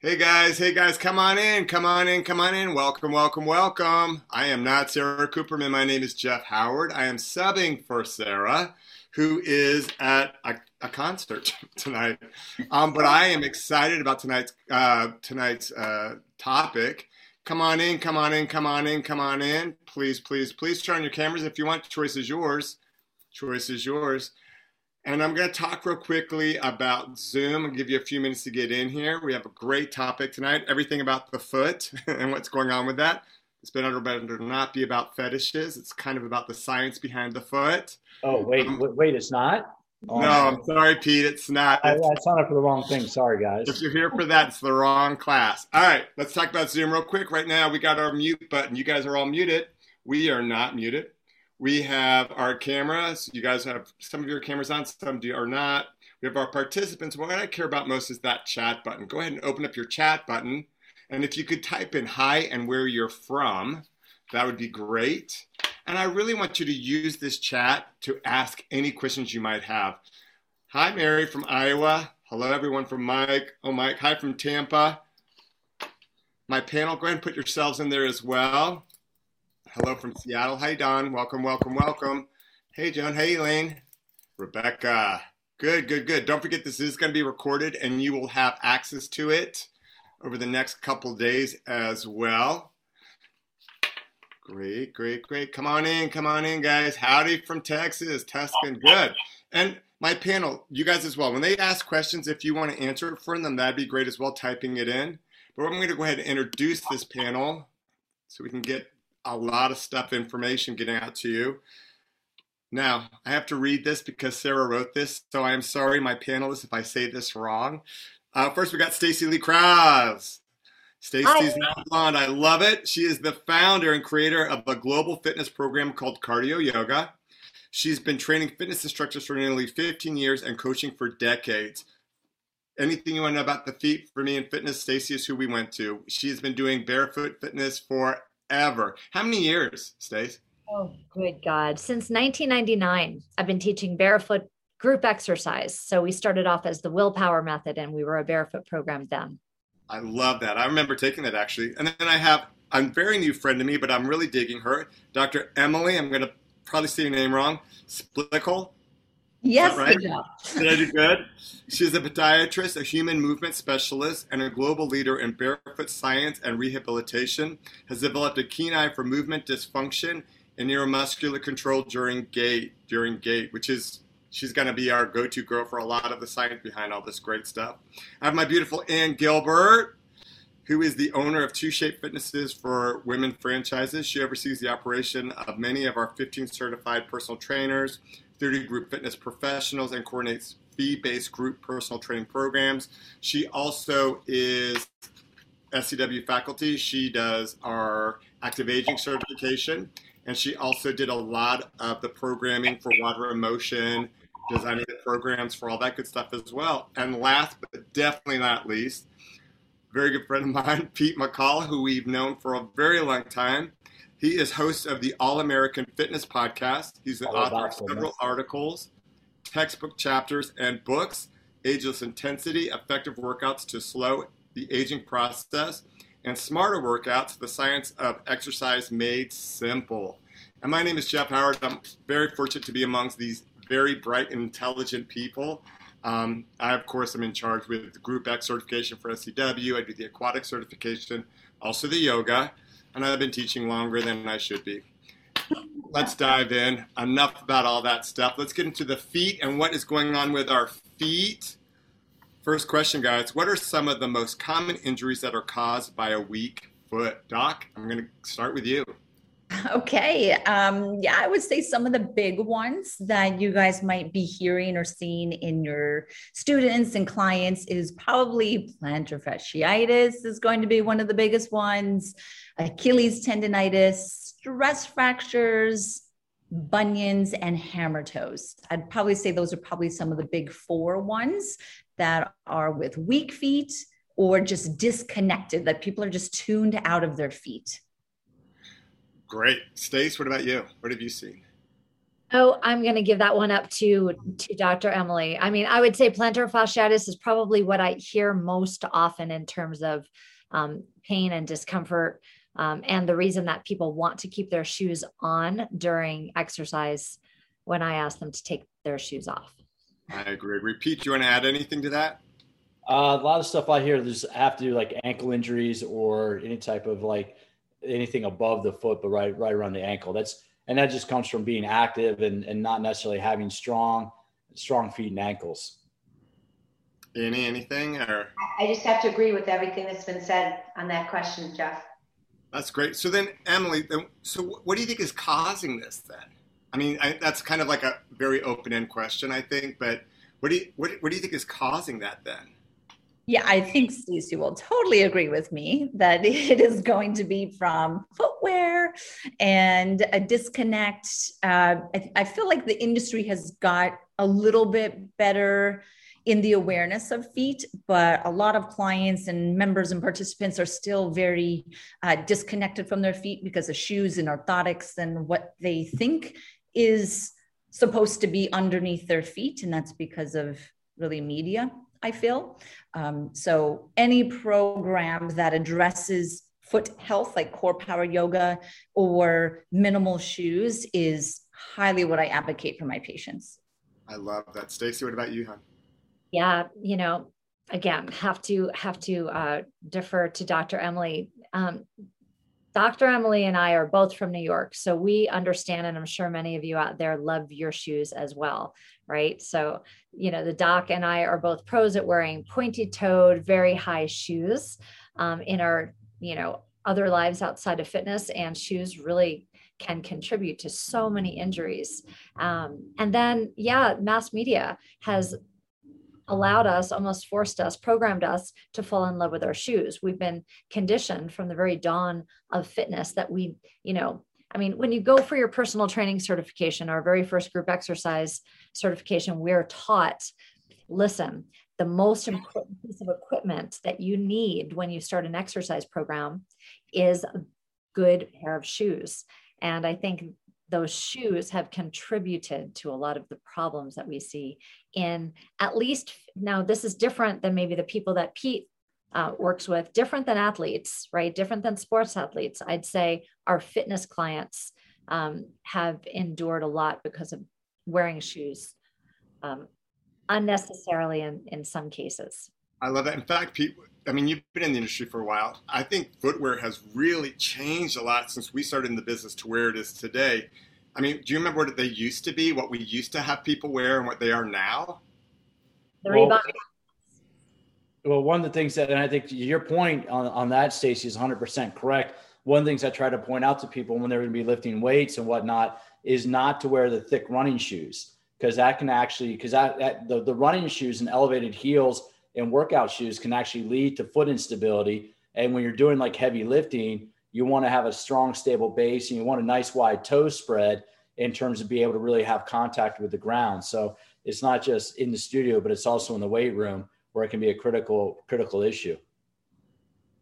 Hey guys, hey guys, come on in, come on in, come on in. Welcome, welcome, welcome. I am not Sara Kooperman. My name is Jeff Howard. I am subbing for Sara, who is at a, a concert tonight. Um, but I am excited about tonight's uh, tonight's uh, topic. Come on in, come on in, come on in, come on in. Please, please, please turn on your cameras if you want. Choice is yours. Choice is yours. And I'm going to talk real quickly about Zoom and give you a few minutes to get in here. We have a great topic tonight everything about the foot and what's going on with that. It's been under better not be about fetishes. It's kind of about the science behind the foot. Oh, wait, um, wait, it's not? Oh, no, I'm sorry, Pete. It's not. I, I signed up for the wrong thing. Sorry, guys. If you're here for that, it's the wrong class. All right, let's talk about Zoom real quick. Right now, we got our mute button. You guys are all muted. We are not muted. We have our cameras. You guys have some of your cameras on, some do, are not. We have our participants. What I care about most is that chat button. Go ahead and open up your chat button. And if you could type in hi and where you're from, that would be great. And I really want you to use this chat to ask any questions you might have. Hi, Mary from Iowa. Hello, everyone from Mike. Oh, Mike. Hi from Tampa. My panel, go ahead and put yourselves in there as well. Hello from Seattle. Hey, Don. Welcome, welcome, welcome. Hey, Joan. Hey, Elaine. Rebecca. Good, good, good. Don't forget this is going to be recorded and you will have access to it over the next couple days as well. Great, great, great. Come on in, come on in, guys. Howdy from Texas, Tuscan. Good. And my panel, you guys as well. When they ask questions, if you want to answer it for them, that'd be great as well, typing it in. But I'm going to go ahead and introduce this panel so we can get a lot of stuff, information getting out to you. Now, I have to read this because Sara wrote this, so I am sorry, my panelists, if I say this wrong. Uh, first, we got Stacey Lee Krauss. Stacey's not blonde. I love it. She is the founder and creator of a global fitness program called Cardio Yoga. She's been training fitness instructors for nearly 15 years and coaching for decades. Anything you want to know about the feet for me in fitness, Stacey is who we went to. She's been doing barefoot fitness for ever. How many years, Stace? Oh, good God. Since 1999, I've been teaching barefoot group exercise. So we started off as the willpower method and we were a barefoot program then. I love that. I remember taking that actually. And then I have a very new friend to me, but I'm really digging her, Dr. Emily. I'm going to probably say your name wrong. Splichal. Yes, right? Did I do good? She's a podiatrist, a human movement specialist, and a global leader in barefoot science and rehabilitation. Has developed a keen eye for movement dysfunction and neuromuscular control during gait. During gait, which is she's going to be our go-to girl for a lot of the science behind all this great stuff. I have my beautiful Ann Gilbert who is the owner of Two Shape Fitnesses for Women franchises. She oversees the operation of many of our 15 certified personal trainers, 30 group fitness professionals and coordinates fee-based group personal training programs. She also is SCW faculty. She does our active aging certification, and she also did a lot of the programming for water emotion, designing the programs for all that good stuff as well. And last but definitely not least, very good friend of mine, Pete McCall, who we've known for a very long time. He is host of the All About Fitness Podcast. He's the All author of several articles, textbook chapters, and books Ageless Intensity, Effective Workouts to Slow the Aging Process, and Smarter Workouts, The Science of Exercise Made Simple. And my name is Jeff Howard. I'm very fortunate to be amongst these very bright and intelligent people. Um, I, of course, am in charge with the Group X certification for SCW. I do the aquatic certification, also the yoga and I've been teaching longer than I should be. Let's dive in. Enough about all that stuff. Let's get into the feet and what is going on with our feet. First question, guys What are some of the most common injuries that are caused by a weak foot? Doc, I'm going to start with you. Okay. Um, yeah, I would say some of the big ones that you guys might be hearing or seeing in your students and clients is probably plantar fasciitis is going to be one of the biggest ones, Achilles tendonitis, stress fractures, bunions, and hammer toes. I'd probably say those are probably some of the big four ones that are with weak feet or just disconnected, that people are just tuned out of their feet. Great. Stace, what about you? What have you seen? Oh, I'm going to give that one up to to Dr. Emily. I mean, I would say plantar fasciitis is probably what I hear most often in terms of um, pain and discomfort, um, and the reason that people want to keep their shoes on during exercise when I ask them to take their shoes off. I agree. Repeat. Do you want to add anything to that? Uh, a lot of stuff I hear there's have to do like ankle injuries or any type of like anything above the foot, but right right around the ankle. That's and that just comes from being active and, and not necessarily having strong strong feet and ankles any anything or i just have to agree with everything that's been said on that question jeff that's great. So then emily so what do you think is causing this then? I mean I, that's kind of like a very open-end question i think but what do you what, what do you think is causing that then? Yeah, I think Stacey will totally agree with me that it is going to be from footwear and a disconnect. Uh, I, I feel like the industry has got a little bit better in the awareness of feet, but a lot of clients and members and participants are still very uh, disconnected from their feet because of shoes and orthotics and what they think is supposed to be underneath their feet. And that's because of really media I feel. Um, so, any program that addresses foot health, like core power yoga or minimal shoes, is highly what I advocate for my patients. I love that. Stacey, what about you, hon? Yeah, you know, again, have to have to uh, defer to Dr. Emily. Um, Dr. Emily and I are both from New York, so we understand, and I'm sure many of you out there love your shoes as well, right? So, you know, the doc and I are both pros at wearing pointy toed, very high shoes um, in our, you know, other lives outside of fitness, and shoes really can contribute to so many injuries. Um, and then, yeah, mass media has allowed us, almost forced us, programmed us to fall in love with our shoes. We've been conditioned from the very dawn of fitness that we, you know, I mean, when you go for your personal training certification, our very first group exercise certification, we're taught listen, the most important piece of equipment that you need when you start an exercise program is a good pair of shoes. And I think those shoes have contributed to a lot of the problems that we see in at least now this is different than maybe the people that pete uh, works with different than athletes right? Different than sports athletes. I'd say our fitness clients um, have endured a lot because of wearing shoes um, unnecessarily in, in some cases i love that in fact pete I mean, you've been in the industry for a while. I think footwear has really changed a lot since we started in the business to where it is today. I mean, do you remember what they used to be, what we used to have people wear, and what they are now? The well, well, one of the things that, and I think your point on, on that, Stacey, is 100% correct. One of the things I try to point out to people when they're going to be lifting weights and whatnot is not to wear the thick running shoes because that can actually, because that, that the, the running shoes and elevated heels and workout shoes can actually lead to foot instability. And when you're doing like heavy lifting, you want to have a strong, stable base and you want a nice wide toe spread in terms of being able to really have contact with the ground. So it's not just in the studio, but it's also in the weight room where it can be a critical, critical issue.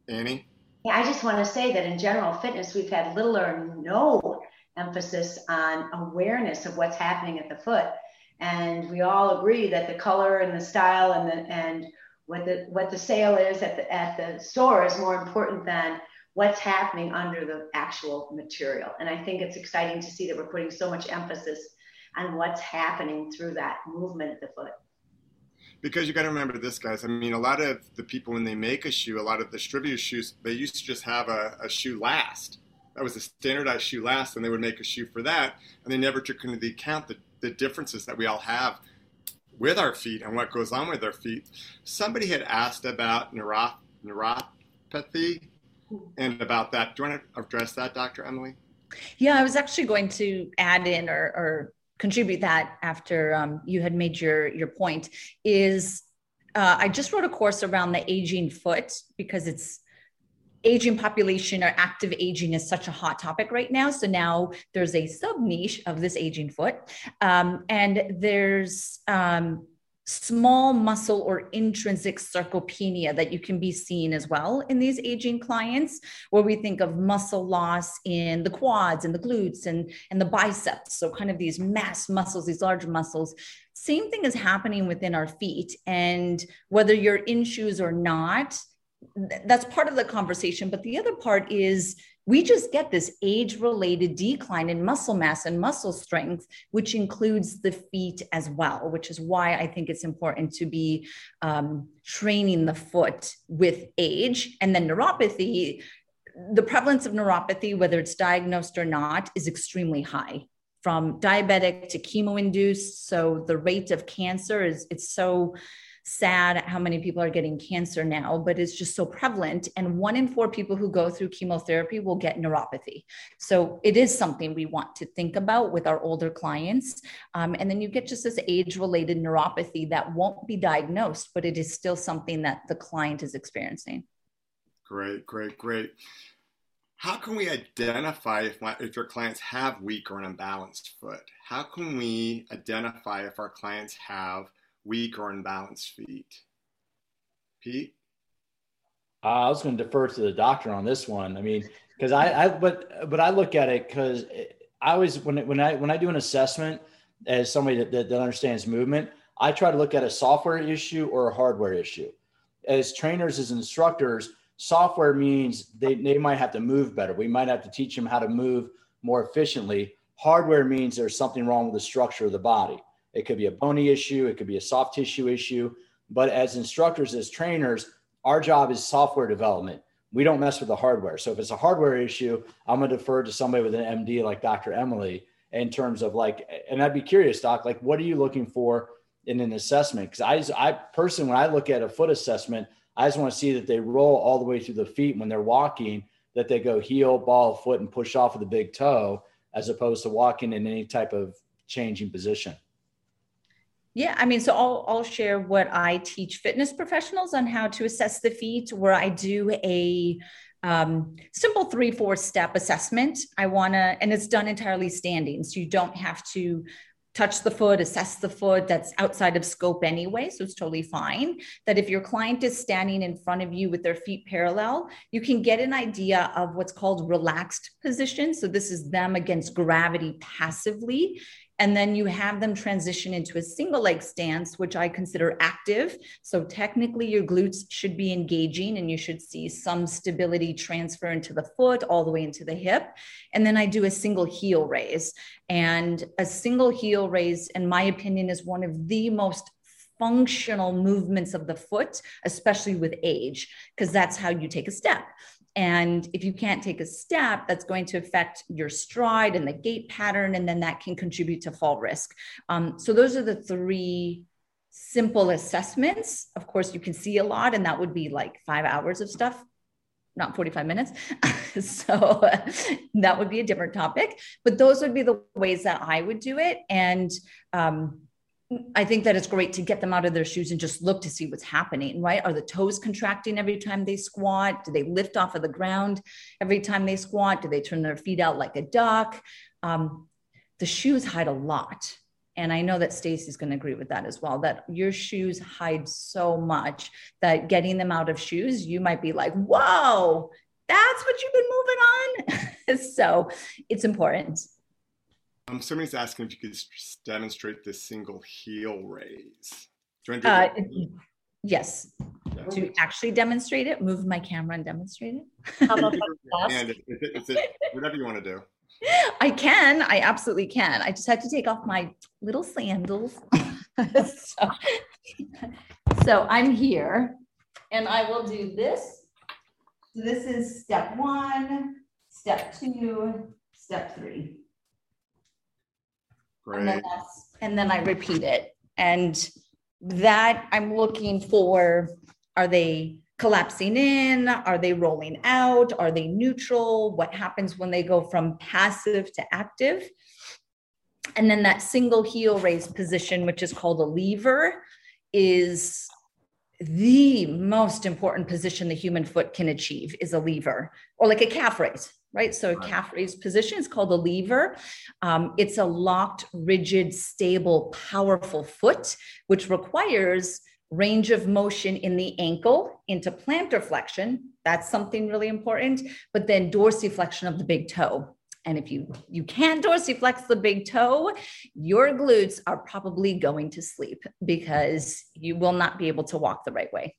Annie? Yeah, I just want to say that in general fitness, we've had little or no emphasis on awareness of what's happening at the foot. And we all agree that the color and the style and the, and what the what the sale is at the at the store is more important than what's happening under the actual material. And I think it's exciting to see that we're putting so much emphasis on what's happening through that movement at the foot. Because you got to remember this, guys. I mean, a lot of the people when they make a shoe, a lot of distributor shoes, they used to just have a, a shoe last. That was a standardized shoe last, and they would make a shoe for that, and they never took into account the, the differences that we all have with our feet and what goes on with our feet. Somebody had asked about neurop- neuropathy and about that. Do you want to address that, Dr. Emily? Yeah, I was actually going to add in or, or contribute that after um, you had made your your point. Is uh, I just wrote a course around the aging foot because it's aging population or active aging is such a hot topic right now. So now there's a sub niche of this aging foot, um, and there's um, small muscle or intrinsic sarcopenia that you can be seen as well in these aging clients, where we think of muscle loss in the quads and the glutes and, and the biceps. So, kind of these mass muscles, these large muscles. Same thing is happening within our feet. And whether you're in shoes or not, that's part of the conversation. But the other part is we just get this age related decline in muscle mass and muscle strength, which includes the feet as well, which is why I think it's important to be um, training the foot with age. And then neuropathy, the prevalence of neuropathy, whether it's diagnosed or not, is extremely high from diabetic to chemo induced. So the rate of cancer is, it's so sad how many people are getting cancer now, but it's just so prevalent. And one in four people who go through chemotherapy will get neuropathy. So it is something we want to think about with our older clients. Um, and then you get just this age related neuropathy that won't be diagnosed, but it is still something that the client is experiencing. Great, great, great. How can we identify if, my, if your clients have weak or an imbalanced foot? How can we identify if our clients have weak or unbalanced feet. Pete? Uh, I was going to defer to the doctor on this one. I mean, because I, I, but, but I look at it because I always, when, when I, when I do an assessment as somebody that, that, that understands movement, I try to look at a software issue or a hardware issue. As trainers, as instructors, software means they, they might have to move better. We might have to teach them how to move more efficiently. Hardware means there's something wrong with the structure of the body. It could be a bony issue, it could be a soft tissue issue. But as instructors, as trainers, our job is software development. We don't mess with the hardware. So if it's a hardware issue, I'm to defer to somebody with an MD like Dr. Emily in terms of like, and I'd be curious, Doc, like, what are you looking for in an assessment? Because I, I personally, when I look at a foot assessment, I just want to see that they roll all the way through the feet when they're walking, that they go heel, ball, foot, and push off with the big toe, as opposed to walking in any type of changing position. Yeah, I mean, so I'll I'll share what I teach fitness professionals on how to assess the feet, where I do a um, simple three four step assessment. I want to, and it's done entirely standing, so you don't have to touch the foot, assess the foot. That's outside of scope anyway, so it's totally fine. That if your client is standing in front of you with their feet parallel, you can get an idea of what's called relaxed position. So this is them against gravity passively and then you have them transition into a single leg stance, which I consider active. So technically, your glutes should be engaging and you should see some stability transfer into the foot all the way into the hip. And then I do a single heel raise. And a single heel raise, in my opinion, is one of the most functional movements of the foot, especially with age, because that's how you take a step. And if you can't take a step, that's going to affect your stride and the gait pattern, and then that can contribute to fall risk. Um, so, those are the three simple assessments. Of course, you can see a lot, and that would be like five hours of stuff, not 45 minutes. so, that would be a different topic. But those would be the ways that I would do it. And um, I think that it's great to get them out of their shoes and just look to see what's happening, right? Are the toes contracting every time they squat? Do they lift off of the ground every time they squat? Do they turn their feet out like a duck? Um, the shoes hide a lot. And I know that Stacey's going to agree with that as well, that your shoes hide so much that getting them out of shoes, you might be like, whoa, that's what you've been moving on. so it's important. Um, somebody's asking if you could demonstrate this single heel raise. Uh, yes. Yeah. To actually demonstrate it, move my camera and demonstrate it. How about and it, it, it, whatever you want to do. I can. I absolutely can. I just have to take off my little sandals. so, so I'm here and I will do this. So this is step one, step two, step three. And then, and then I repeat it. And that I'm looking for are they collapsing in? Are they rolling out? Are they neutral? What happens when they go from passive to active? And then that single heel raise position, which is called a lever, is the most important position the human foot can achieve is a lever or like a calf raise right? So a calf raised position is called a lever. Um, it's a locked, rigid, stable, powerful foot, which requires range of motion in the ankle into plantar flexion. That's something really important. But then dorsiflexion of the big toe. And if you you can't dorsiflex the big toe, your glutes are probably going to sleep because you will not be able to walk the right way.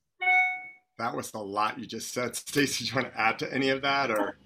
That was a lot you just said. Stacey, do you want to add to any of that or?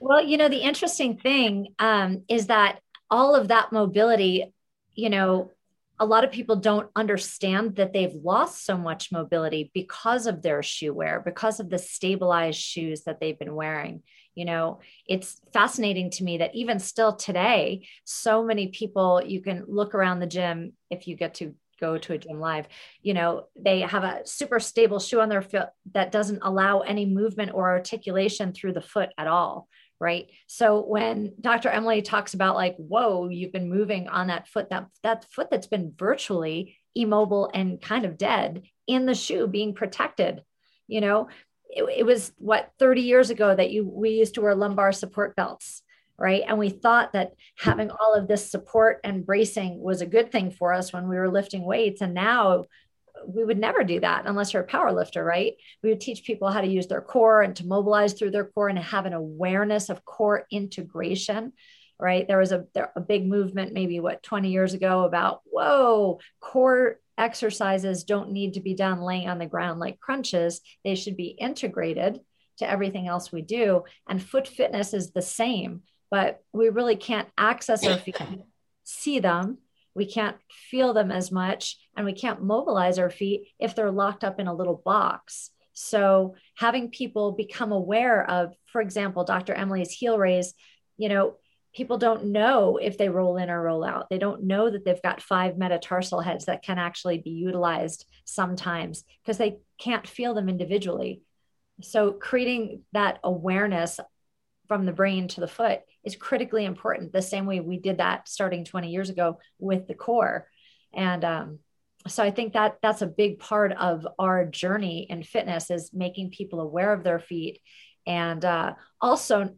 Well, you know, the interesting thing um, is that all of that mobility, you know, a lot of people don't understand that they've lost so much mobility because of their shoe wear, because of the stabilized shoes that they've been wearing. You know, it's fascinating to me that even still today, so many people, you can look around the gym if you get to go to a gym live, you know, they have a super stable shoe on their foot that doesn't allow any movement or articulation through the foot at all. Right. So when Dr. Emily talks about like, whoa, you've been moving on that foot, that that foot that's been virtually immobile and kind of dead in the shoe being protected, you know, it, it was what 30 years ago that you we used to wear lumbar support belts right? And we thought that hmm. having all of this support and bracing was a good thing for us when we were lifting weights. And now we would never do that unless you're a power lifter, right? We would teach people how to use their core and to mobilize through their core and have an awareness of core integration, right? There was a, there, a big movement maybe what 20 years ago about, whoa, core exercises don't need to be done laying on the ground like crunches. They should be integrated to everything else we do. And foot fitness is the same but we really can't access our feet, see them. We can't feel them as much, and we can't mobilize our feet if they're locked up in a little box. So, having people become aware of, for example, Dr. Emily's heel raise, you know, people don't know if they roll in or roll out. They don't know that they've got five metatarsal heads that can actually be utilized sometimes because they can't feel them individually. So, creating that awareness from the brain to the foot is critically important the same way we did that starting 20 years ago with the core. And um, so i think that that's a big part of our journey in fitness is making people aware of their feet and uh, also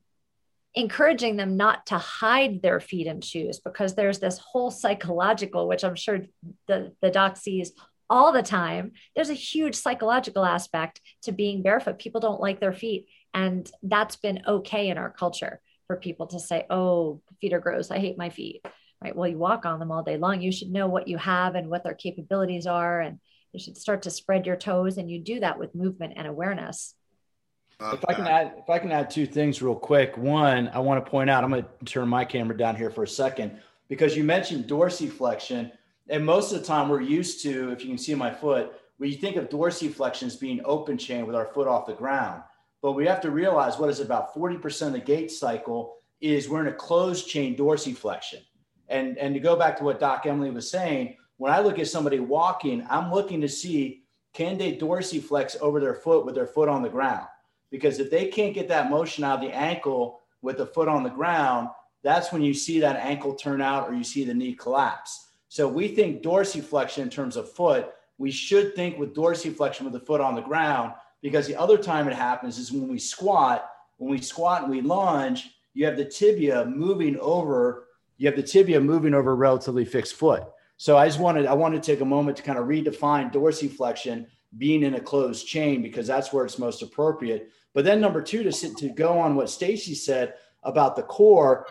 encouraging them not to hide their feet in shoes because there's this whole psychological which i'm sure the, the doc sees all the time there's a huge psychological aspect to being barefoot. People don't like their feet and that's been okay in our culture for people to say, oh, feet are gross. I hate my feet. Right. Well, you walk on them all day long. You should know what you have and what their capabilities are. And you should start to spread your toes. And you do that with movement and awareness. If I can add, if I can add two things real quick. One, I want to point out, I'm going to turn my camera down here for a second because you mentioned dorsiflexion. And most of the time we're used to, if you can see my foot, we think of dorsiflexion as being open chain with our foot off the ground. But we have to realize what is about 40% of the gait cycle is we're in a closed chain dorsiflexion. And, and to go back to what Doc Emily was saying, when I look at somebody walking, I'm looking to see can they dorsiflex over their foot with their foot on the ground? Because if they can't get that motion out of the ankle with the foot on the ground, that's when you see that ankle turn out or you see the knee collapse. So we think dorsiflexion in terms of foot. We should think with dorsiflexion with the foot on the ground because the other time it happens is when we squat, when we squat and we lunge, you have the tibia moving over, you have the tibia moving over a relatively fixed foot. So I just wanted, I wanted to take a moment to kind of redefine dorsiflexion being in a closed chain because that's where it's most appropriate. But then number two, to sit, to go on what Stacey said about the core,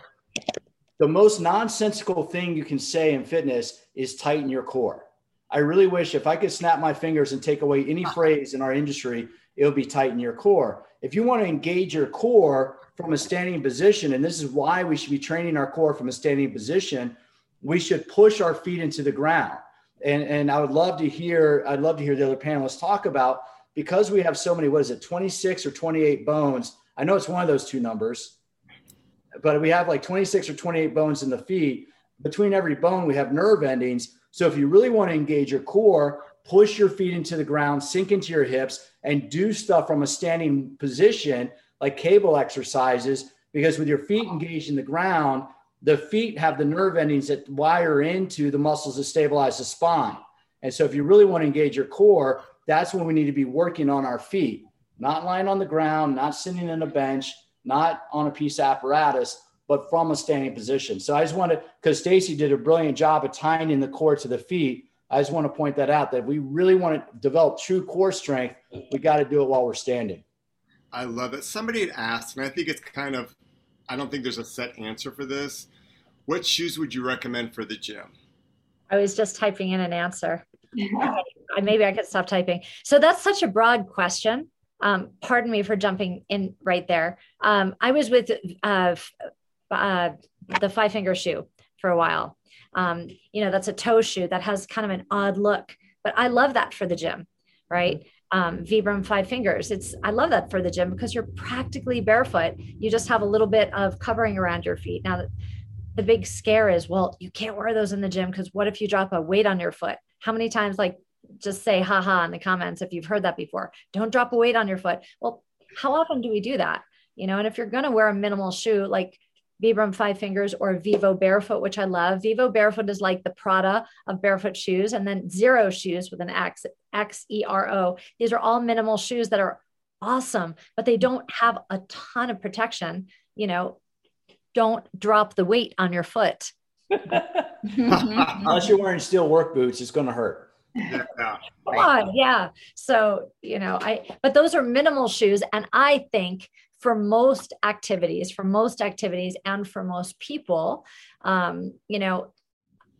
the most nonsensical thing you can say in fitness is tighten your core. I really wish if I could snap my fingers and take away any phrase in our industry, it'll be tighten your core. If you want to engage your core from a standing position, and this is why we should be training our core from a standing position, we should push our feet into the ground. And, and I would love to hear, I'd love to hear the other panelists talk about because we have so many, what is it, 26 or 28 bones? I know it's one of those two numbers, but we have like 26 or 28 bones in the feet. Between every bone, we have nerve endings. So if you really want to engage your core, push your feet into the ground, sink into your hips, and do stuff from a standing position like cable exercises. Because with your feet engaged in the ground, the feet have the nerve endings that wire into the muscles that stabilize the spine. And so, if you really want to engage your core, that's when we need to be working on our feet, not lying on the ground, not sitting in a bench, not on a piece of apparatus, but from a standing position. So I just want to, because Stacey did a brilliant job of tying in the core to the feet. I just want to point that out that we really want to develop true core strength. We got to do it while we're standing. I love it. Somebody had asked, and I think it's kind of, I don't think there's a set answer for this. What shoes would you recommend for the gym? I was just typing in an answer. Maybe I could stop typing. So that's such a broad question. Um, pardon me for jumping in right there. Um, I was with uh, uh, the five finger shoe for a while. Um, you know, that's a toe shoe that has kind of an odd look, but I love that for the gym, right? Um, Vibram five fingers. It's I love that for the gym because you're practically barefoot. You just have a little bit of covering around your feet. Now, the big scare is, well, you can't wear those in the gym because what if you drop a weight on your foot? How many times, like, just say haha in the comments if you've heard that before. Don't drop a weight on your foot. Well, how often do we do that? You know, and if you're going to wear a minimal shoe, like Vibram Five Fingers or Vivo Barefoot, which I love. Vivo Barefoot is like the Prada of barefoot shoes, and then Xero shoes with an X, X E R O. These are all minimal shoes that are awesome, but they don't have a ton of protection. You know, don't drop the weight on your foot. Unless you're wearing steel work boots, it's going to hurt. Yeah. Come on, yeah. So, you know, I, but those are minimal shoes. And I think for most activities, for most activities, and for most people, um, you know,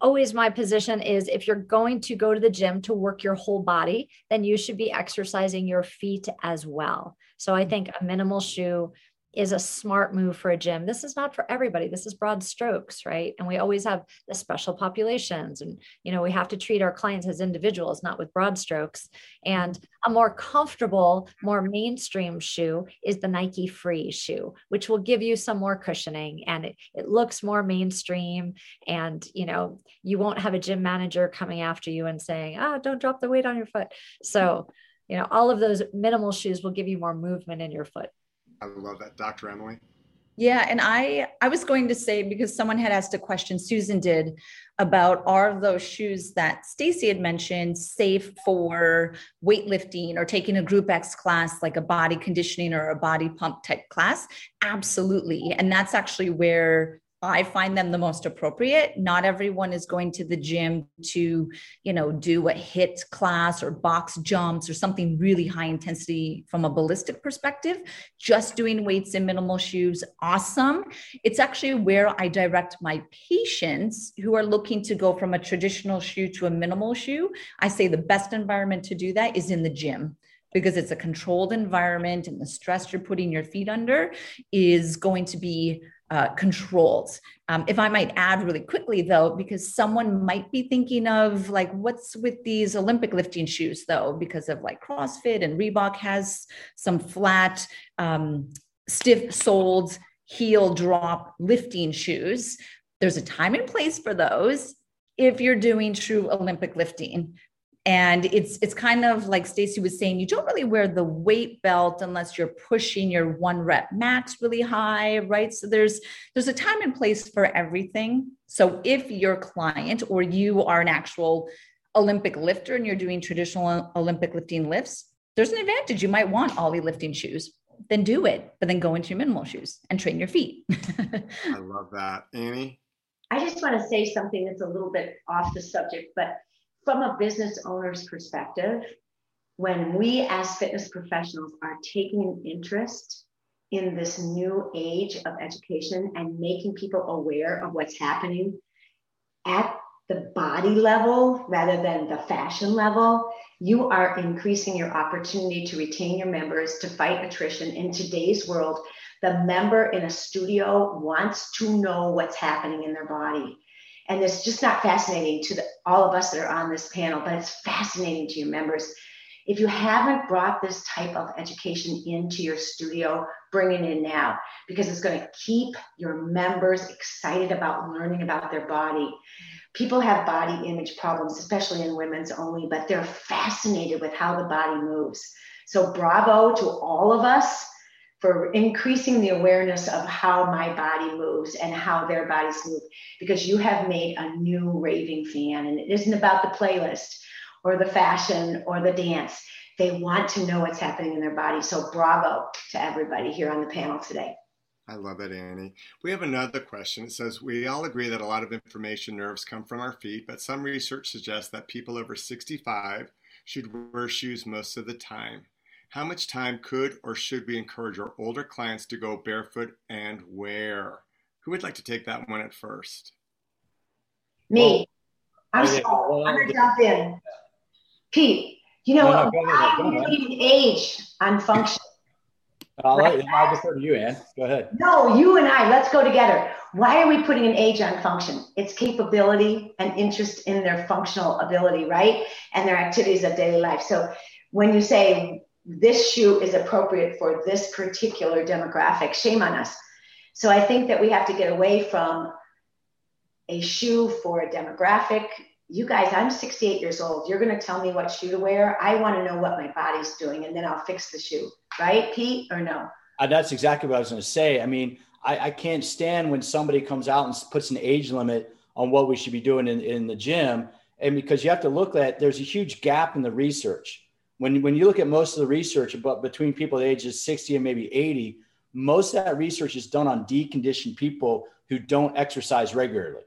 always my position is if you're going to go to the gym to work your whole body, then you should be exercising your feet as well. So I think a minimal shoe is a smart move for a gym. This is not for everybody. This is broad strokes, right? And we always have the special populations and you know, we have to treat our clients as individuals, not with broad strokes. And a more comfortable, more mainstream shoe is the Nike Free shoe, which will give you some more cushioning and it, it looks more mainstream and you know, you won't have a gym manager coming after you and saying, "Ah, oh, don't drop the weight on your foot." So, you know, all of those minimal shoes will give you more movement in your foot. I love that. Dr. Emily? Yeah, and I I was going to say because someone had asked a question, Susan did, about are those shoes that Stacey had mentioned safe for weightlifting or taking a group X class like a body conditioning or a body pump type class? Absolutely. And that's actually where I find them the most appropriate. Not everyone is going to the gym to, you know, do a HIIT class or box jumps or something really high intensity from a ballistic perspective. Just doing weights in minimal shoes, awesome. It's actually where I direct my patients who are looking to go from a traditional shoe to a minimal shoe. I say the best environment to do that is in the gym because it's a controlled environment and the stress you're putting your feet under is going to be uh, controlled. Um, if I might add really quickly, though, because someone might be thinking of like, what's with these Olympic lifting shoes, though, because of like CrossFit and Reebok has some flat, um, stiff soled heel drop lifting shoes. There's a time and place for those if you're doing true Olympic lifting and it's it's kind of like Stacey was saying you don't really wear the weight belt unless you're pushing your one rep max really high right? So there's there's a time and place for everything. So if your client or you are an actual olympic lifter and you're doing traditional olympic lifting lifts there's an advantage. You might want Oly lifting shoes. Then do it but then go into your minimal shoes and train your feet. I love that. Annie? I just want to say something that's a little bit off the subject but from a business owner's perspective, when we as fitness professionals are taking an interest in this new age of education and making people aware of what's happening at the body level rather than the fashion level, you are increasing your opportunity to retain your members to fight attrition in today's world. The member in a studio wants to know what's happening in their body. And it's just not fascinating to the, all of us that are on this panel, but it's fascinating to your members. If you haven't brought this type of education into your studio, bring it in now because it's going to keep your members excited about learning about their body. People have body image problems, especially in women's only, but they're fascinated with how the body moves. So, bravo to all of us for increasing the awareness of how my body moves and how their bodies move because you have made a new raving fan and it isn't about the playlist or the fashion or the dance they want to know what's happening in their body so bravo to everybody here on the panel today I love it, Annie. We have another question. It says We all agree that a lot of information nerves come from our feet, but some research suggests that people over 65 should wear shoes most of the time. How much time could or should we encourage our older clients to go barefoot and where? Who would like to take that one at first? Me. I'm sorry. I'm going to jump in. Pete, you know, no, no, why are you putting an age on function? I'll, right I'll defer to you, Ann. Go ahead. No, you and I, let's go together. Why are we putting an age on function? It's capability and interest in their functional ability, right? And their activities of daily life. So when you say this shoe is appropriate for this particular demographic, shame on us. So I think that we have to get away from a shoe for a demographic. You guys, I'm 68 years old. You're going to tell me what shoe to wear. I want to know what my body's doing, and then I'll fix the shoe. Right, Pete, or no? Uh, that's exactly what I was going to say. I mean, I, I, can't stand when somebody comes out and puts an age limit on what we should be doing in, in the gym. And because you have to look at, there's a huge gap in the research. When, when you look at most of the research about between people at ages 60 and maybe 80, most of that research is done on deconditioned people who don't exercise regularly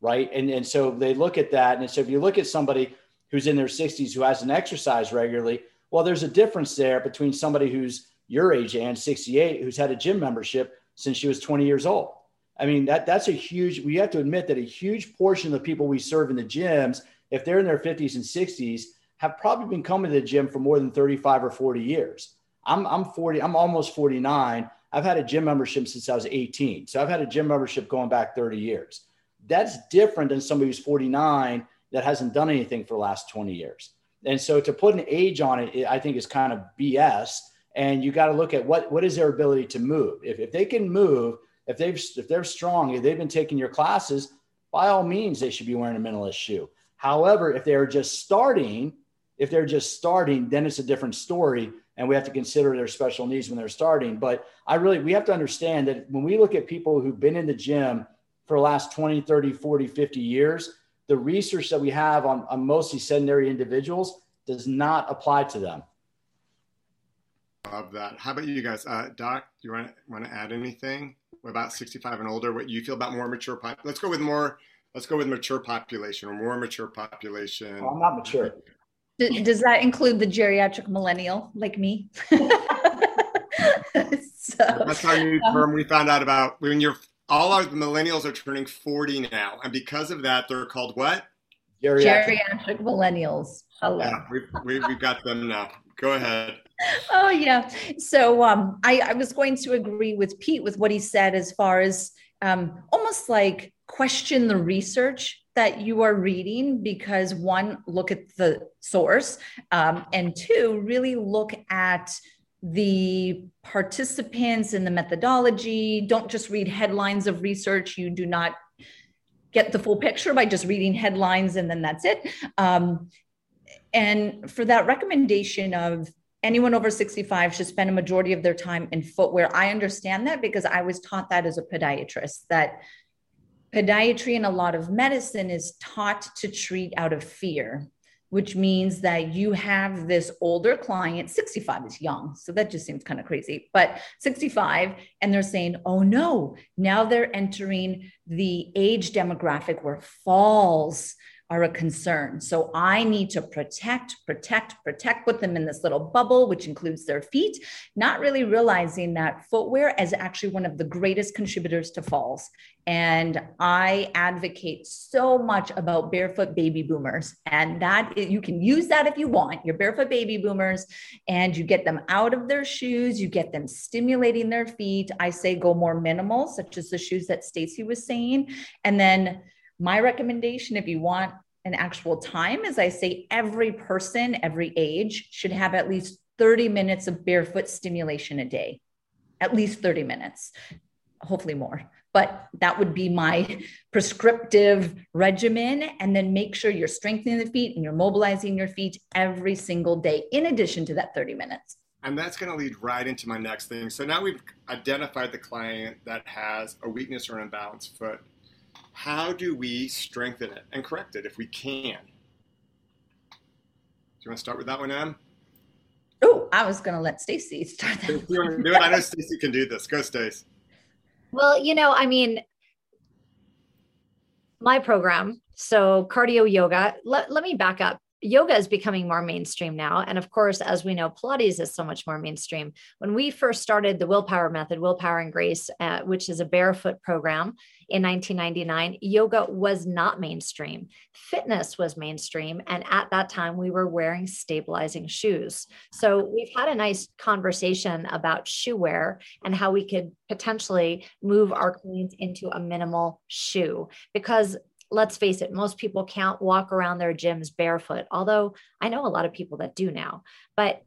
right? And, and so they look at that. And so if you look at somebody who's in their 60s who hasn't exercised regularly, well, there's a difference there between somebody who's your age and 68 who's had a gym membership since she was 20 years old. I mean, that that's a huge, we have to admit that a huge portion of the people we serve in the gyms, if they're in their 50s and 60s, have probably been coming to the gym for more than 35 or 40 years. I'm, I'm 40, I'm almost 49. I've had a gym membership since I was 18. So I've had a gym membership going back 30 years. That's different than somebody who's 49 that hasn't done anything for the last 20 years. And so to put an age on it, I think is kind of BS. And you got to look at what, what is their ability to move. If, if they can move, if they've if they're strong, if they've been taking your classes, by all means, they should be wearing a minimalist shoe. However, if they're just starting, if they're just starting, then it's a different story. And we have to consider their special needs when they're starting. But I really, we have to understand that when we look at people who've been in the gym for the last 20, 30, 40, 50 years, the research that we have on, on mostly sedentary individuals does not apply to them. Love that. How about you guys? Uh, Doc, do you want to, want to add anything about 65 and older? What you feel about more mature? Pop- let's go with more. Let's go with mature population or more mature population. Oh, I'm not mature. Does that include the geriatric millennial like me? so, That's our new um, term we found out about when you're all our millennials are turning 40 now. And because of that, they're called what? Geriatric, Geriatric millennials. Hello. Yeah, we've, we've, we've got them now. Go ahead. Oh, yeah. So um, I, I was going to agree with Pete with what he said as far as um, almost like question the research that you are reading because one, look at the source, um, and two, really look at the participants and the methodology. Don't just read headlines of research. You do not get the full picture by just reading headlines and then that's it. Um, and for that recommendation of anyone over 65 should spend a majority of their time in footwear, I understand that because I was taught that as a podiatrist that podiatry and a lot of medicine is taught to treat out of fear which means that you have this older client 65 is young so that just seems kind of crazy but 65 and they're saying oh no now they're entering the age demographic where falls are a concern. So I need to protect, protect, protect, put them in this little bubble, which includes their feet, not really realizing that footwear is actually one of the greatest contributors to falls. And I advocate so much about barefoot baby boomers. And that you can use that if you want, your barefoot baby boomers, and you get them out of their shoes, you get them stimulating their feet. I say go more minimal, such as the shoes that Stacey was saying. And then my recommendation, if you want an actual time, is I say every person, every age should have at least 30 minutes of barefoot stimulation a day, at least 30 minutes, hopefully more. But that would be my prescriptive regimen. And then make sure you're strengthening the feet and you're mobilizing your feet every single day, in addition to that 30 minutes. And that's going to lead right into my next thing. So now we've identified the client that has a weakness or an imbalanced foot how do we strengthen it and correct it if we can? Do you want to start with that one, Ann? Oh, I was going to let Stacey start that. do it. I know Stacey can do this. Go, Stacey. Well, you know, I mean, my program, so cardio yoga, let, let me back up yoga is becoming more mainstream now. And of course, as we know, Pilates is so much more mainstream. When we first started the Willpower Method, Willpower and Grace, uh, which is a barefoot program in 1999, yoga was not mainstream. Fitness was mainstream. And at that time, we were wearing stabilizing shoes. So we've had a nice conversation about shoe wear and how we could potentially move our clients into a minimal shoe because let's face it, most people can't walk around their gyms barefoot, although I know a lot of people that do now. But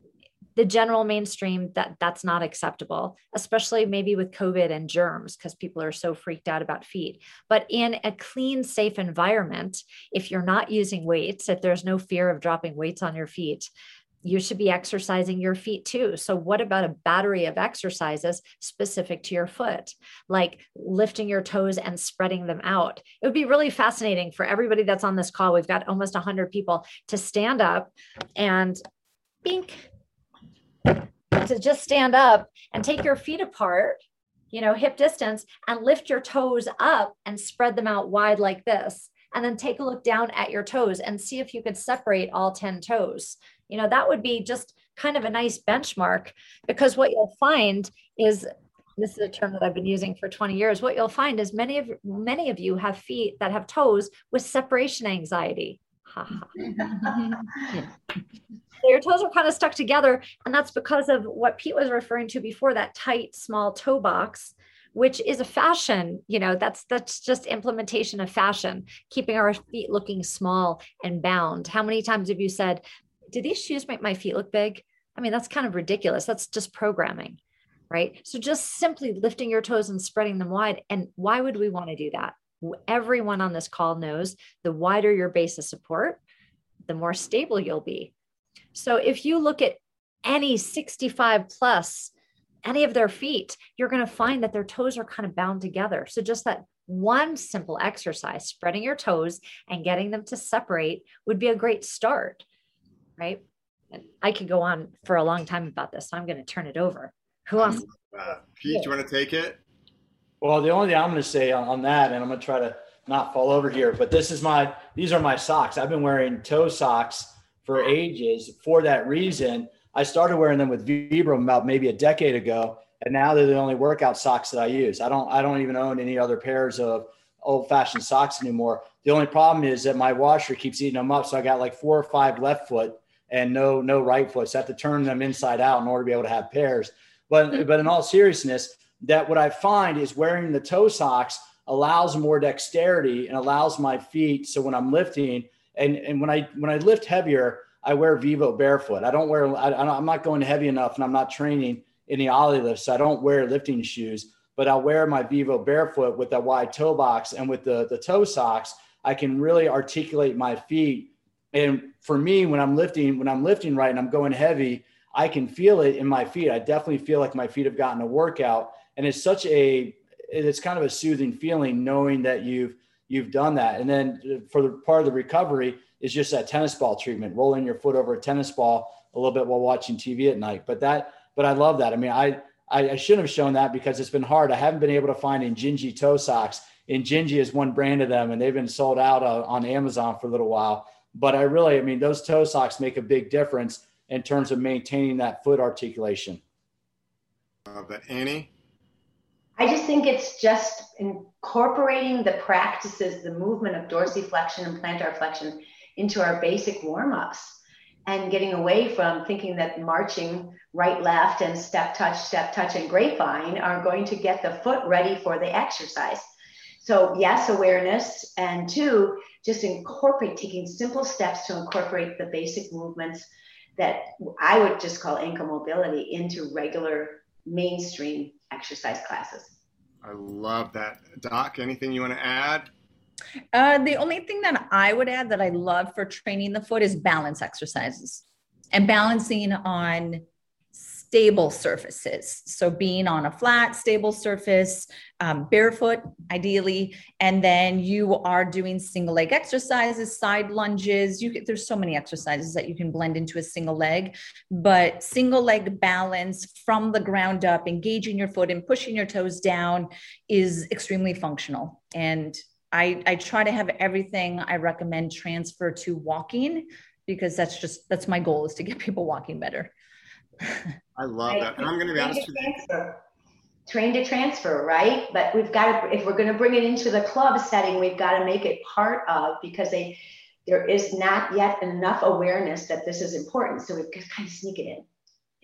the general mainstream that that's not acceptable especially maybe with covid and germs because people are so freaked out about feet but in a clean safe environment if you're not using weights if there's no fear of dropping weights on your feet you should be exercising your feet too. So, what about a battery of exercises specific to your foot, like lifting your toes and spreading them out? It would be really fascinating for everybody that's on this call. We've got almost 100 people to stand up and bink, to just stand up and take your feet apart, you know, hip distance, and lift your toes up and spread them out wide like this. And then take a look down at your toes and see if you could separate all 10 toes you know that would be just kind of a nice benchmark because what you'll find is this is a term that I've been using for 20 years. What you'll find is many of many of you have feet that have toes with separation anxiety. so your toes are kind of stuck together, and that's because of what Pete was referring to before that tight, small toe box, which is a fashion. You know, that's that's just implementation of fashion, keeping our feet looking small and bound. How many times have you said, do these shoes make my feet look big? I mean, that's kind of ridiculous. That's just programming, right? So just simply lifting your toes and spreading them wide. And why would we want to do that? Everyone on this call knows the wider your base of support, the more stable you'll be. So if you look at any 65 plus, any of their feet, you're going to find that their toes are kind of bound together. So just that one simple exercise, spreading your toes and getting them to separate, would be a great start right? And I could go on for a long time about this, so I'm going to turn it over. Who wants? Uh, Pete, do you want to take it? Well, the only thing I'm going to say on, on that, and I'm going to try to not fall over here, but this is my these are my socks. I've been wearing toe socks for ages for that reason. I started wearing them with Vibram about maybe a decade ago, and now they're the only workout socks that I use. I don't I don't even own any other pairs of old fashioned socks anymore. The only problem is that my washer keeps eating them up, so I got like four or five left foot and no no right foot. So I have to turn them inside out in order to be able to have pairs. But hmm. but in all seriousness, that what I find is wearing the toe socks allows more dexterity and allows my feet. So when I'm lifting and and when I when I lift heavier, I wear Vivobarefoot. I don't wear I, I'm not going heavy enough, and I'm not training in the Oly lift, so I don't wear lifting shoes. But I'll wear my Vivobarefoot with that wide toe box and with the the toe socks. I can really articulate my feet and for me, when I'm lifting, when I'm lifting right and I'm going heavy, I can feel it in my feet. I definitely feel like my feet have gotten a workout. And it's such a, it's kind of a soothing feeling knowing that you've, you've done that. And then for the part of the recovery is just that tennis ball treatment, rolling your foot over a tennis ball a little bit while watching TV at night. But that, but I love that. I mean, I, I, I shouldn't have shown that because it's been hard. I haven't been able to find Injinji toe socks. Injinji is one brand of them and they've been sold out uh, on Amazon for a little while. But I really, I mean, those toe socks make a big difference in terms of maintaining that foot articulation. Uh, but Annie? I just think it's just incorporating the practices, the movement of dorsiflexion and plantar flexion into our basic warm ups and getting away from thinking that marching right, left, and step touch, step touch, and grapevine are going to get the foot ready for the exercise. So, yes, awareness. And two, just incorporate taking simple steps to incorporate the basic movements that I would just call ankle mobility into regular mainstream exercise classes. I love that. Doc, anything you want to add? Uh, the only thing that I would add that I love for training the foot is balance exercises and balancing on stable surfaces. So being on a flat, stable surface, um, barefoot, ideally, and then you are doing single leg exercises, side lunges. You there's so many exercises that you can blend into a single leg, but single leg balance from the ground up, engaging your foot and pushing your toes down is extremely functional. And I, I try to have everything I recommend transfer to walking because that's just that's my goal is to get people walking better. I love that. And I'm going to be honest with you. Train to transfer, right? But we've got to, if we're going to bring it into the club setting, we've got to make it part of because they, there is not yet enough awareness that this is important. So we've got to kind of sneak it in.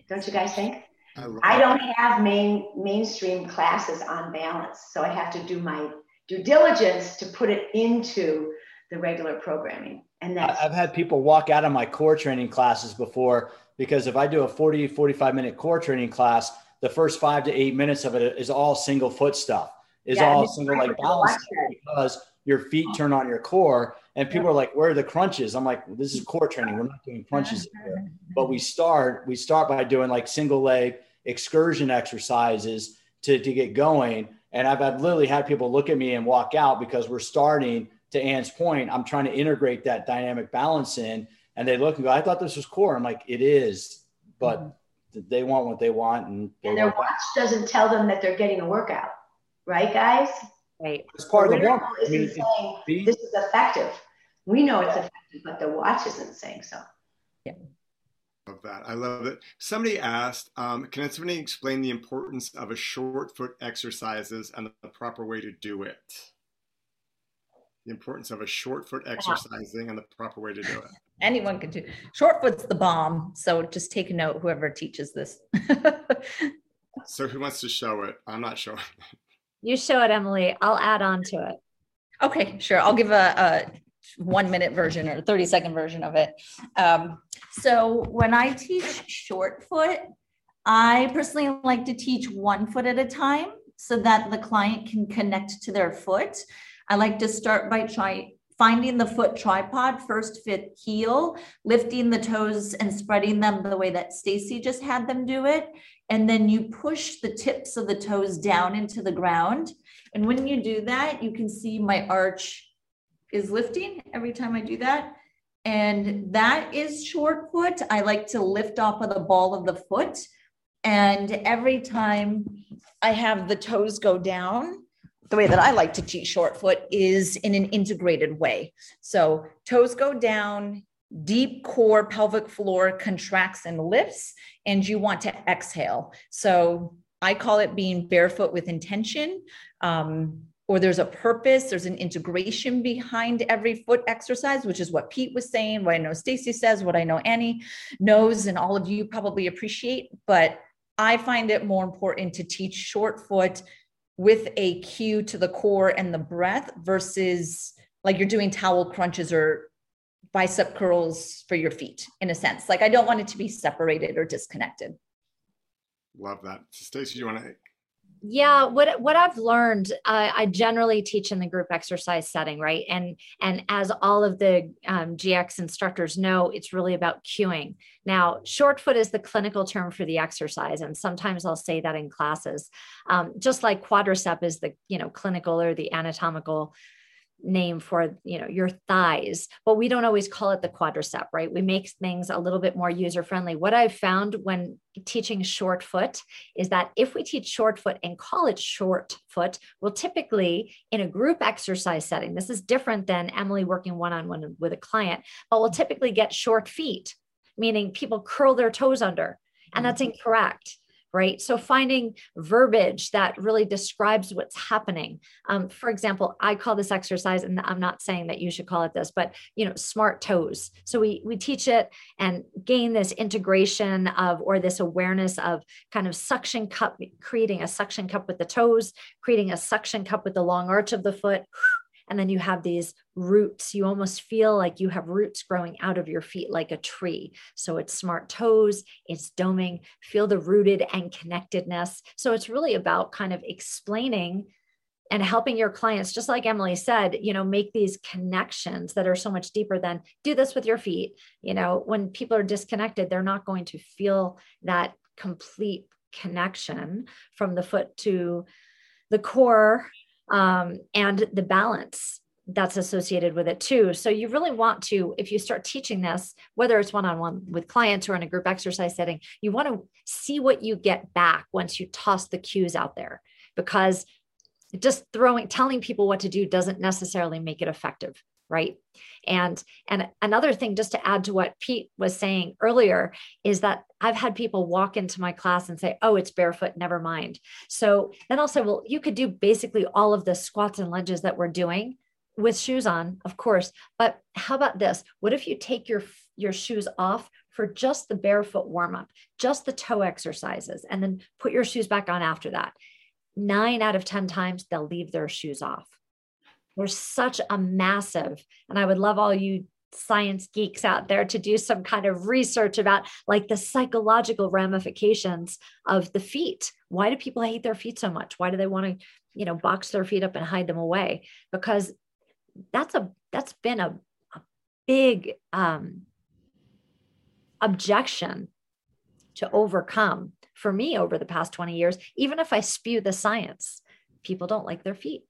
Don't you guys think? I, I don't have main mainstream classes on balance, so I have to do my due diligence to put it into the regular programming. And that's I've had people walk out of my core training classes before because if I do a 40, 45 minute core training class, the first five to eight minutes of it is all single foot stuff, is yeah, all single like balance because your feet turn on your core. And people are like, where are the crunches? I'm like, this is core training. We're not doing crunches here. But we start, we start by doing like single leg excursion exercises to, to get going. And I've, I've literally had people look at me and walk out because we're starting to Ann's point. I'm trying to integrate that dynamic balance in and they look and go, I thought this was core. I'm like, it is, but mm-hmm. they want what they want. And, and their watch that. doesn't tell them that they're getting a workout, right, guys? Right. It's part the of the work. I mean, saying this is effective. We know it's effective, but the watch isn't saying so. Yeah. Love that. I love it. Somebody asked, um, can somebody explain the importance of a short foot exercises and the proper way to do it? The importance of a short foot exercising and the proper way to do it anyone can do. Short foot's the bomb so just take a note whoever teaches this. So who wants to show it? I'm not sure. You show it emily. I'll add on to it. Okay sure. I'll give a, a one minute version or 30 second version of it. Um, so when i teach short foot i personally like to teach one foot at a time so that the client can connect to their foot. I like to start by trying finding the foot tripod, first fit heel, lifting the toes and spreading them the way that Stacey just had them do it. And then you push the tips of the toes down into the ground. And when you do that, you can see my arch is lifting every time I do that. And that is short foot. I like to lift off of the ball of the foot. And every time I have the toes go down, the way that I like to teach short foot is in an integrated way. So toes go down, deep core pelvic floor contracts and lifts, and you want to exhale. So I call it being barefoot with intention. Um, or there's a purpose, there's an integration behind every foot exercise, which is what Pete was saying, what I know Stacey says, what I know Annie knows, and all of you probably appreciate. But I find it more important to teach short foot with a cue to the core and the breath versus like you're doing towel crunches or bicep curls for your feet in a sense. Like I don't want it to be separated or disconnected. Love that. So Stacey, do you want to yeah what what i've learned uh, i generally teach in the group exercise setting right? And and as all of the um, gx instructors know it's really about cueing now short foot is the clinical term for the exercise and sometimes i'll say that in classes. Um, just like quadricep is the you know clinical or the anatomical name for you know your thighs but we don't always call it the quadricep right? We make things a little bit more user friendly what i've found when teaching short foot is that if we teach short foot and call it short foot we'll typically in a group exercise setting this is different than emily working one-on-one with a client but we'll typically get short feet meaning people curl their toes under and that's mm-hmm. incorrect right? So finding verbiage that really describes what's happening. Um, for example, I call this exercise, and I'm not saying that you should call it this, but you know, smart toes. So we we teach it and gain this integration of or this awareness of kind of suction cup, creating a suction cup with the toes, creating a suction cup with the long arch of the foot and then you have these roots. You almost feel like you have roots growing out of your feet like a tree. So it's smart toes, it's doming, feel the rooted and connectedness. So it's really about kind of explaining and helping your clients just like emily said you know make these connections that are so much deeper than do this with your feet you know when people are disconnected they're not going to feel that complete connection from the foot to the core um, and the balance that's associated with it too. So you really want to, if you start teaching this, whether it's one-on-one with clients or in a group exercise setting, you want to see what you get back once you toss the cues out there, because just throwing, telling people what to do doesn't necessarily make it effective right and and another thing just to add to what pete was saying earlier is that i've had people walk into my class and say oh it's barefoot never mind so then i'll say well you could do basically all of the squats and lunges that we're doing with shoes on, of course. But how about this? What if you take your your shoes off for just the barefoot warm up, just the toe exercises, and then put your shoes back on after that? Nine out of 10 times they'll leave their shoes off. There's such a massive, and I would love all you science geeks out there to do some kind of research about like the psychological ramifications of the feet. Why do people hate their feet so much? Why do they want to, you know, box their feet up and hide them away? Because that's a that's been a, a big um, objection to overcome for me over the past 20 years even if i spew the science people don't like their feet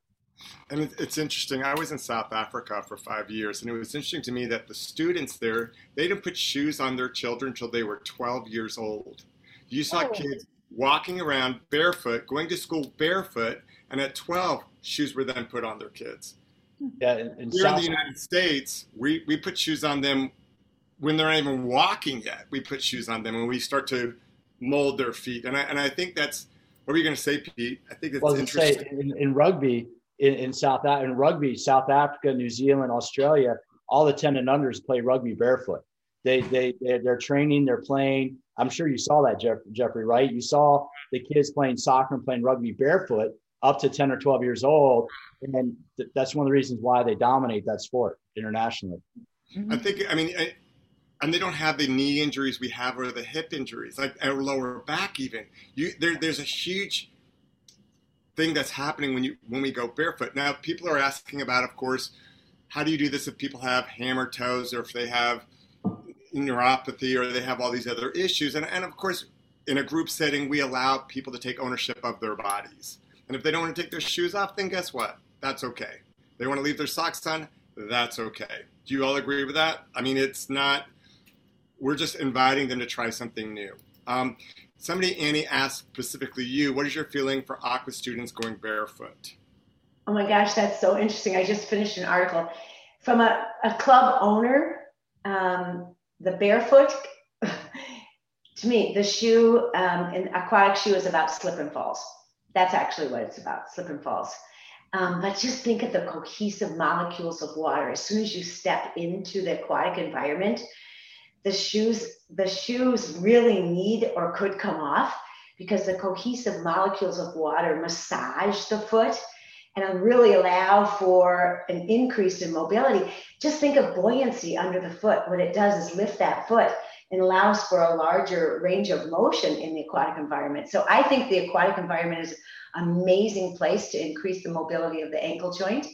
and it's interesting i was in south africa for five years and it was interesting to me that the students there they didn't put shoes on their children until they were 12 years old you saw oh. kids walking around barefoot going to school barefoot and at 12 shoes were then put on their kids hmm. yeah, in, in here South in the United States, we, we put shoes on them when they're not even walking yet. We put shoes on them and we start to mold their feet. And I, and I think that's what were you going to say, Pete? I think it's well, interesting. Say, in, in rugby, in, in South in rugby, South Africa, New Zealand, Australia, all the ten and unders play rugby barefoot. They they they're training, they're playing. I'm sure you saw that, Jeff, Jeffrey, right? You saw the kids playing soccer and playing rugby barefoot up to 10 or 12 years old. And th- that's one of the reasons why they dominate that sport internationally. I think, I mean, I, and they don't have the knee injuries we have or the hip injuries, like our lower back even. You, there, there's a huge thing that's happening when you when we go barefoot. Now, people are asking about, of course, how do you do this if people have hammer toes or if they have neuropathy or they have all these other issues? And, and of course, in a group setting, we allow people to take ownership of their bodies. And if they don't want to take their shoes off, then guess what? That's okay. They want to leave their socks on, that's okay. Do you all agree with that? I mean, it's not, we're just inviting them to try something new. Um, somebody, Annie, asked specifically you, what is your feeling for aqua students going barefoot? Oh my gosh, that's so interesting. I just finished an article from a, a club owner. Um, the barefoot, to me, the shoe, um, an aquatic shoe is about slip and falls that's actually what it's about, slip and falls. Um, but just think of the cohesive molecules of water. As soon as you step into the aquatic environment, the shoes, the shoes really need or could come off because the cohesive molecules of water massage the foot and really allow for an increase in mobility. Just think of buoyancy under the foot. What it does is lift that foot and allows for a larger range of motion in the aquatic environment. So I think the aquatic environment is an amazing place to increase the mobility of the ankle joint.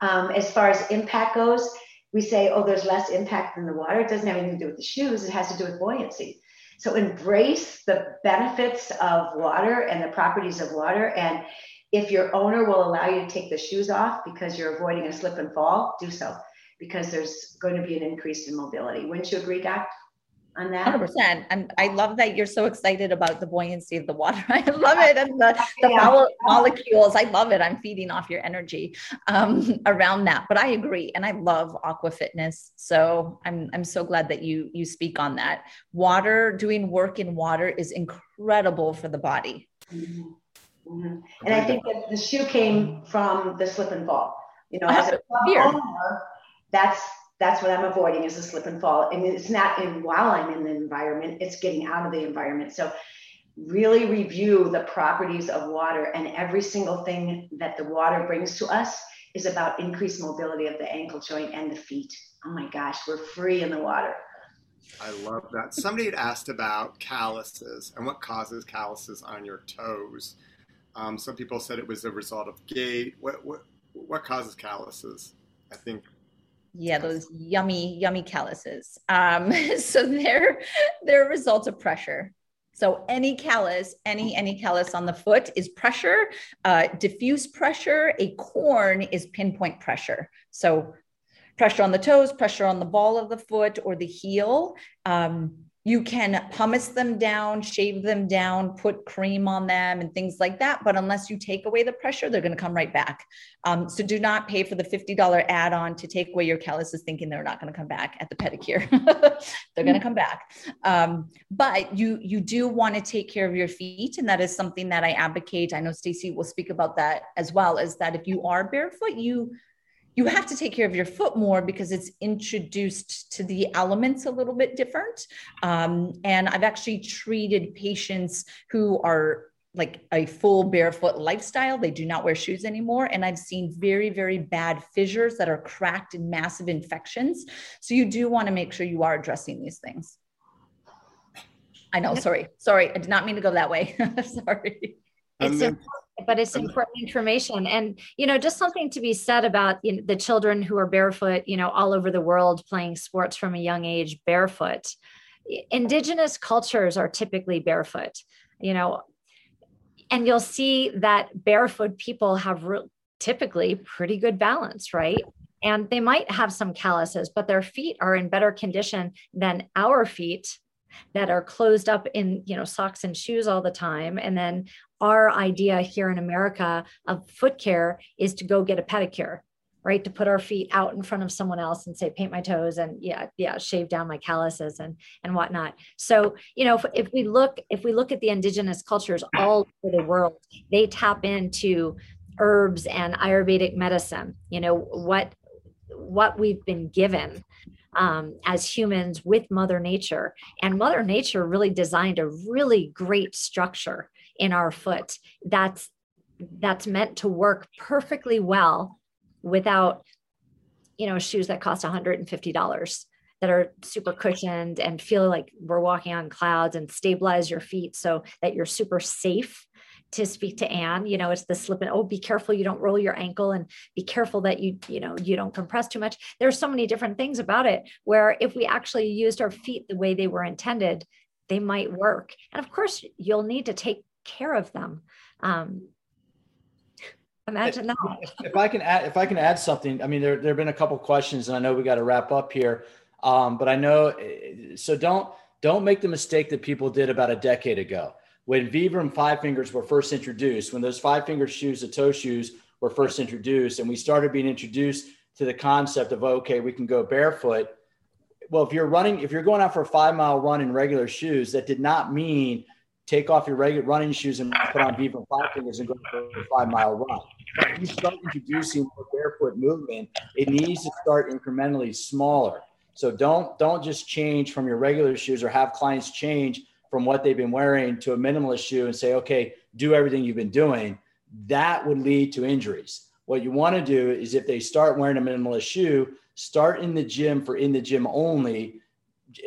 Um, as far as impact goes, we say, oh, there's less impact in the water. It doesn't have anything to do with the shoes, it has to do with buoyancy. So embrace the benefits of water and the properties of water. And if your owner will allow you to take the shoes off because you're avoiding a slip and fall, do so because there's going to be an increase in mobility. Wouldn't you agree, Doc? On that? 100%. And I love that you're so excited about the buoyancy of the water. I love it. And the, the yeah. molecules, I love it. I'm feeding off your energy um, around that. But I agree. And I love aqua fitness. So I'm, I'm so glad that you, you speak on that. Water, doing work in water is incredible for the body. Mm-hmm. Mm-hmm. And I think that the shoe came from the slip and fall. You know, as a owner, that's that's what I'm avoiding is a slip and fall. And it's not in while I'm in the environment, it's getting out of the environment. So really review the properties of water and every single thing that the water brings to us is about increased mobility of the ankle joint and the feet. Oh my gosh, we're free in the water. I love that. Somebody had asked about calluses and what causes calluses on your toes. Um, some people said it was a result of gait. What, what, what causes calluses? I think yeah those yummy yummy calluses um so they're they're a result of pressure So any callus, any any callus on the foot is pressure. Uh, diffuse pressure, a corn is pinpoint pressure. So pressure on the toes, pressure on the ball of the foot or the heel. Um, you can pumice them down, shave them down, put cream on them, and things like that. But unless you take away the pressure, they're going to come right back. Um, so do not pay for the $50 add on to take away your calluses thinking they're not going to come back at the pedicure. they're going to come back. Um, but you, you do want to take care of your feet. And that is something that I advocate. I know Stacey will speak about that as well, is that if you are barefoot, you you have to take care of your foot more because it's introduced to the elements a little bit different. Um, and I've actually treated patients who are like a full barefoot lifestyle. They do not wear shoes anymore. And I've seen very, very bad fissures that are cracked and massive infections. So you do want to make sure you are addressing these things. I know, sorry, sorry. I did not mean to go that way. sorry. It's then, but it's important information. And you know just something to be said about you know, the children who are barefoot you know all over the world playing sports from a young age barefoot. Indigenous cultures are typically barefoot you know and you'll see that barefoot people have re- typically pretty good balance right? And they might have some calluses but their feet are in better condition than our feet that are closed up in you know socks and shoes all the time. And then our idea here in america of foot care is to go get a pedicure right? To put our feet out in front of someone else and say paint my toes and yeah yeah shave down my calluses and and whatnot. So you know if, if we look if we look at the indigenous cultures all over the world they tap into herbs and ayurvedic medicine you know what what we've been given um, as humans with Mother Nature. And Mother Nature really designed a really great structure in our foot that's that's meant to work perfectly well without you know shoes that cost $150 that are super cushioned and feel like we're walking on clouds and stabilize your feet so that you're super safe to speak to Ann. You know, it's the slip and oh, be careful you don't roll your ankle and be careful that you, you know, you don't compress too much. There's so many different things about it where if we actually used our feet the way they were intended, they might work. And of course, you'll need to take care of them. Um, imagine that. If I can add, if I can add something, I mean, there, there have been a couple questions and I know we got to wrap up here. Um, but I know, so don't, don't make the mistake that people did about a decade ago when Vibram five fingers were first introduced, when those five finger shoes, the toe shoes were first introduced, and we started being introduced to the concept of okay, we can go barefoot. Well, if you're running, if you're going out for a five mile run in regular shoes, that did not mean take off your regular running shoes and put on Vibram five fingers and go for a five mile run. If you start introducing more barefoot movement, it needs to start incrementally smaller. So don't don't just change from your regular shoes or have clients change from what they've been wearing to a minimalist shoe and say, okay, do everything you've been doing, that would lead to injuries. What you want to do is if they start wearing a minimalist shoe, start in the gym for in the gym only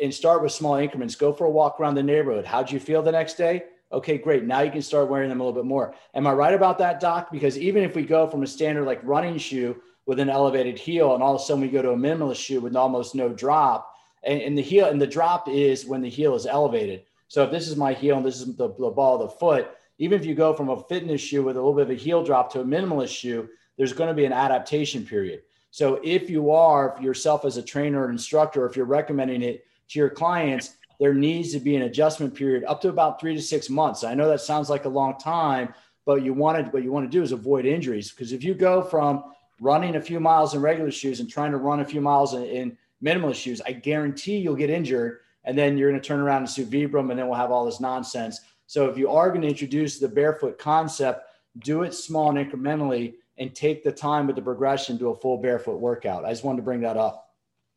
and start with small increments. Go for a walk around the neighborhood. How'd you feel the next day? Okay, great. Now you can start wearing them a little bit more. Am I right about that, Doc? Because even if we go from a standard like running shoe with an elevated heel and all of a sudden we go to a minimalist shoe with almost no drop, and, and the heel and the drop is when the heel is elevated. So if this is my heel and this is the, the ball of the foot, even if you go from a fitness shoe with a little bit of a heel drop to a minimalist shoe, there's going to be an adaptation period. So if you are if yourself as a trainer or instructor, if you're recommending it to your clients, there needs to be an adjustment period up to about three to six months. I know that sounds like a long time, but you want to, what you want to do is avoid injuries. Because if you go from running a few miles in regular shoes and trying to run a few miles in, in minimalist shoes, I guarantee you'll get injured and then you're going to turn around and sue Vibram, and then we'll have all this nonsense. So if you are going to introduce the barefoot concept, do it small and incrementally, and take the time with the progression to a full barefoot workout. I just wanted to bring that up.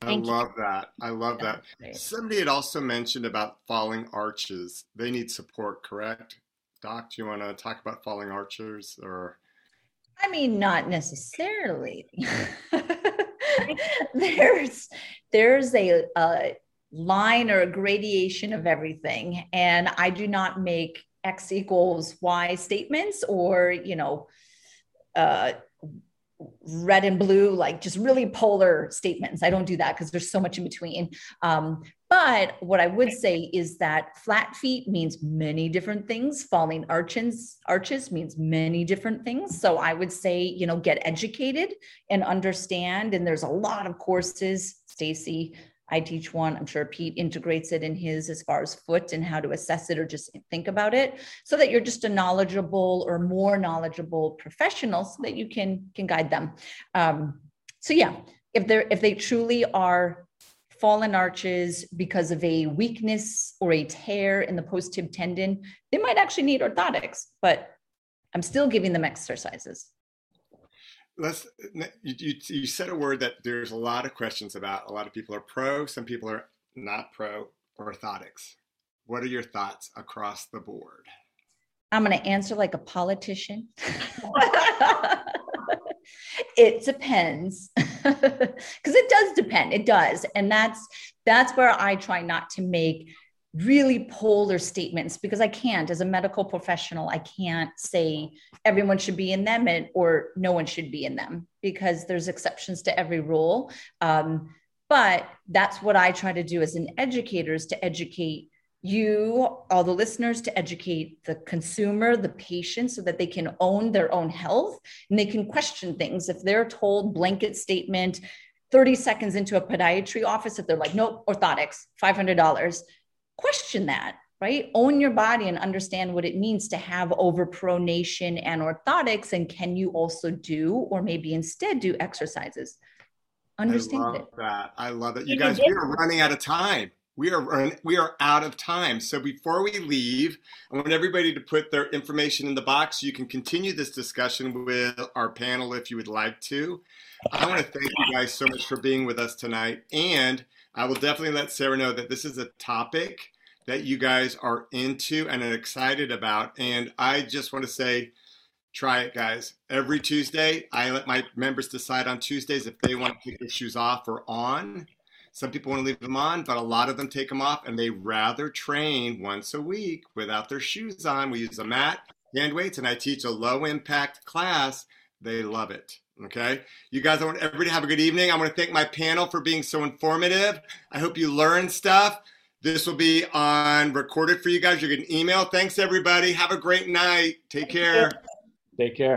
I love that. I love that. Somebody had also mentioned about falling arches. They need support, correct? Doc, do you want to talk about falling archers or? I mean, not necessarily. there's there's a, a line or a gradation of everything. And I do not make X equals Y statements or, you know, uh, red and blue, like just really polar statements. I don't do that because there's so much in between. Um, But what I would say is that flat feet means many different things. Falling arches arches means many different things. So I would say, you know, get educated and understand. And there's a lot of courses, Stacey. I teach one. I'm sure Pete integrates it in his as far as foot and how to assess it or just think about it, so that you're just a knowledgeable or more knowledgeable professional, so that you can can guide them. Um, so yeah, if they're if they truly are fallen arches because of a weakness or a tear in the post tib tendon, they might actually need orthotics, but I'm still giving them exercises. Let's, you, you, you said a word that there's a lot of questions about. A lot of people are pro, some people are not pro orthotics. What are your thoughts across the board? I'm going to answer like a politician. it depends because it does depend it does and that's that's where i try not to make really polar statements because i can't as a medical professional i can't say everyone should be in them and, or no one should be in them because there's exceptions to every rule um, but that's what i try to do as an educator is to educate you, all the listeners, to educate the consumer, the patient, so that they can own their own health and they can question things. If they're told blanket statement 30 seconds into a podiatry office, if they're like, nope, orthotics, $500, question that, right? Own your body and understand what it means to have overpronation and orthotics. And can you also do, or maybe instead do exercises Understand I love it. that. I love it. You guys, we are running out of time. We are we are out of time. So before we leave, I want everybody to put their information in the box. So you can continue this discussion with our panel if you would like to. I want to thank you guys so much for being with us tonight, and I will definitely let Sara know that this is a topic that you guys are into and are excited about. And I just want to say, try it, guys. Every Tuesday, I let my members decide on Tuesdays if they want to take their shoes off or on some people want to leave them on, but a lot of them take them off and they rather train once a week without their shoes on. We use a mat, hand weights, and I teach a low impact class. They love it. Okay. You guys, I want everybody to have a good evening. I want to thank my panel for being so informative. I hope you learned stuff. This will be on recorded for you guys. You're getting email. Thanks, everybody. Have a great night. Take care. Take care.